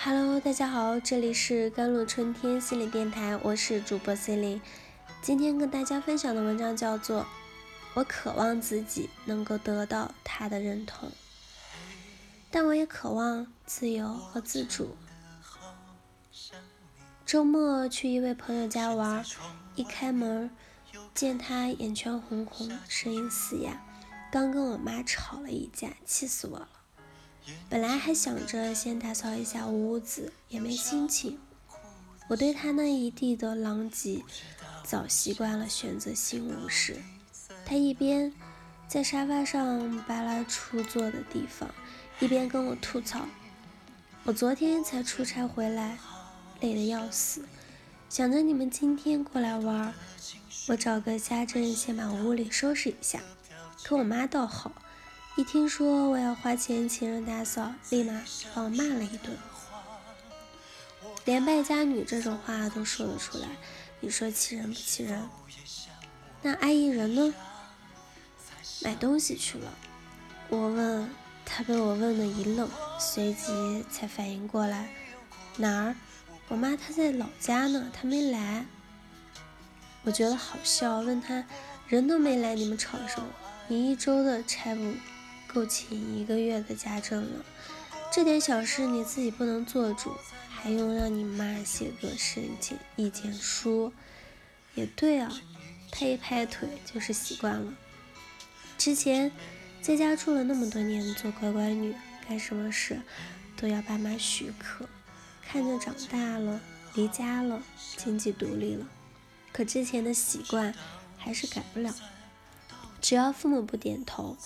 Hello，大家好，这里是甘露春天心理电台，我是主播 C e 今天跟大家分享的文章叫做《我渴望自己能够得到他的认同》，但我也渴望自由和自主。周末去一位朋友家玩，一开门见他眼圈红红，声音嘶哑，刚跟我妈吵了一架，气死我了。本来还想着先打扫一下屋子，也没心情。我对他那一地的狼藉，早习惯了选择性无视。他一边在沙发上扒拉出坐的地方，一边跟我吐槽：“我昨天才出差回来，累得要死。想着你们今天过来玩，我找个家政先把屋里收拾一下。可我妈倒好。”一听说我要花钱请人打扫，立马把我骂了一顿，连败家女这种话都说得出来，你说气人不气人？那阿姨人呢？买东西去了。我问他，被我问的一愣，随即才反应过来，哪儿？我妈她在老家呢，她没来。我觉得好笑，问他，人都没来，你们吵什么？你一周的差不？够请一个月的家政了，这点小事你自己不能做主，还用让你妈写个申请意见书？也对啊，拍一拍腿就是习惯了。之前在家住了那么多年，做乖乖女，干什么事都要爸妈许可，看着长大了，离家了，经济独立了，可之前的习惯还是改不了。只要父母不点头。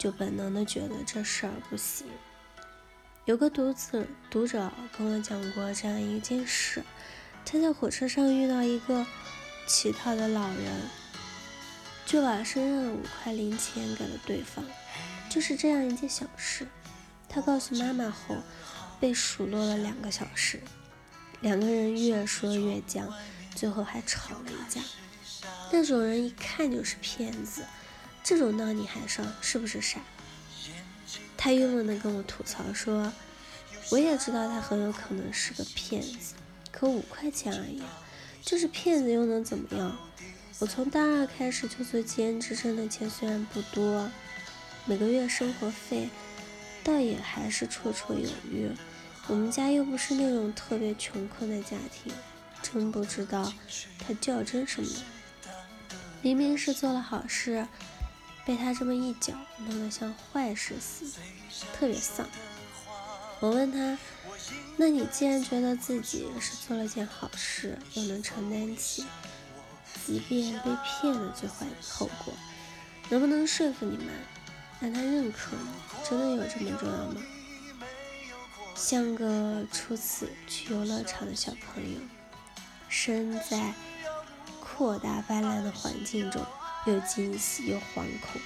就本能的觉得这事儿不行。有个读者读者跟我讲过这样一件事：他在火车上遇到一个乞讨的老人，就把身上的五块零钱给了对方。就是这样一件小事，他告诉妈妈后，被数落了两个小时。两个人越说越僵，最后还吵了一架。那种人一看就是骗子。这种闹你还上，是不是傻？他郁闷地跟我吐槽说：“我也知道他很有可能是个骗子，可五块钱而已，就是骗子又能怎么样？我从大二开始就做兼职，挣的钱虽然不多，每个月生活费倒也还是绰绰有余。我们家又不是那种特别穷困的家庭，真不知道他较真什么。明明是做了好事。”被他这么一搅，弄得像坏事似的，特别丧。我问他：“那你既然觉得自己是做了件好事，又能承担起即便被骗的最坏的后果，能不能说服你妈，让他认可你？真的有这么重要吗？”像个初次去游乐场的小朋友，身在扩大斑斓的环境中。又惊喜又惶恐，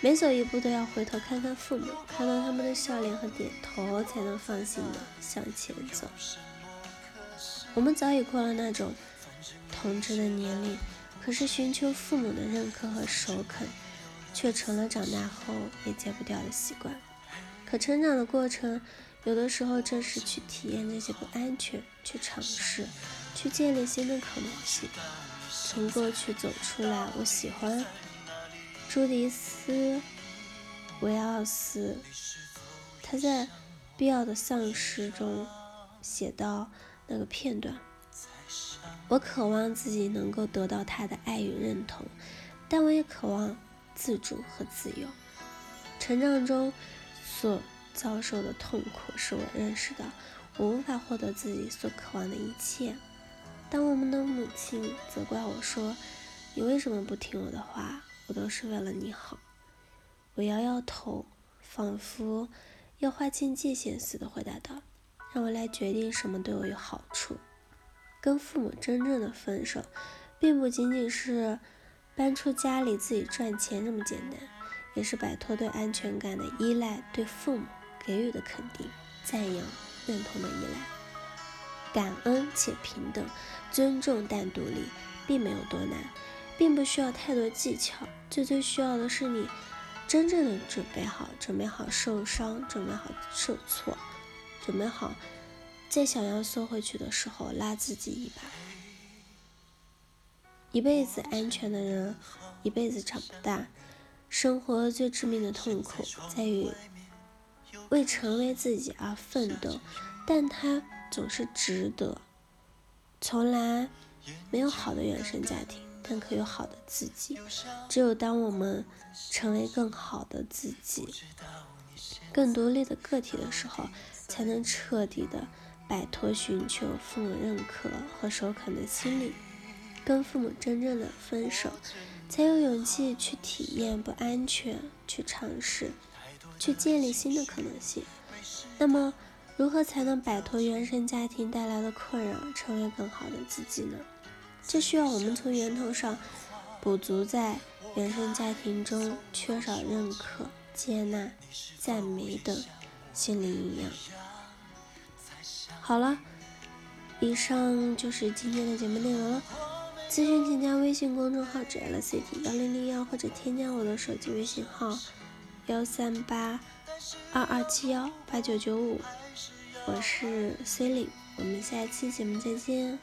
每走一步都要回头看看父母，看到他们的笑脸和点头，才能放心的向前走。我们早已过了那种童稚的年龄，可是寻求父母的认可和首肯，却成了长大后也戒不掉的习惯。可成长的过程，有的时候正是去体验这些不安全，去尝试，去建立新的可能性。从过去走出来，我喜欢朱迪斯·维奥斯，他在《必要的丧失》中写到那个片段：我渴望自己能够得到他的爱与认同，但我也渴望自主和自由。成长中所遭受的痛苦，使我认识到我无法获得自己所渴望的一切。当我们的母亲责怪我说：“你为什么不听我的话？我都是为了你好。”我摇摇头，仿佛要划清界限似的回答道：“让我来决定什么对我有好处。跟父母真正的分手，并不仅仅是搬出家里自己赚钱这么简单，也是摆脱对安全感的依赖，对父母给予的肯定、赞扬、认同的依赖。”感恩且平等，尊重但独立，并没有多难，并不需要太多技巧。最最需要的是你真正的准备好，准备好受伤，准备好受挫，准备好在想要缩回去的时候，拉自己一把。一辈子安全的人，一辈子长不大。生活最致命的痛苦在于为成为自己而奋斗，但它总是值得。从来没有好的原生家庭，但可有好的自己。只有当我们成为更好的自己、更独立的个体的时候，才能彻底的摆脱寻求父母认可和首肯的心理，跟父母真正的分手，才有勇气去体验不安全，去尝试，去建立新的可能性。那么。如何才能摆脱原生家庭带来的困扰，成为更好的自己呢？这需要我们从源头上补足在原生家庭中缺少认可、接纳、赞美等心理营养。好了，以上就是今天的节目内容了。咨询请加微信公众号 “jlcd 幺零零幺”或者添加我的手机微信号幺三八二二七幺八九九五。我是 C 琳，我们下期节目再见。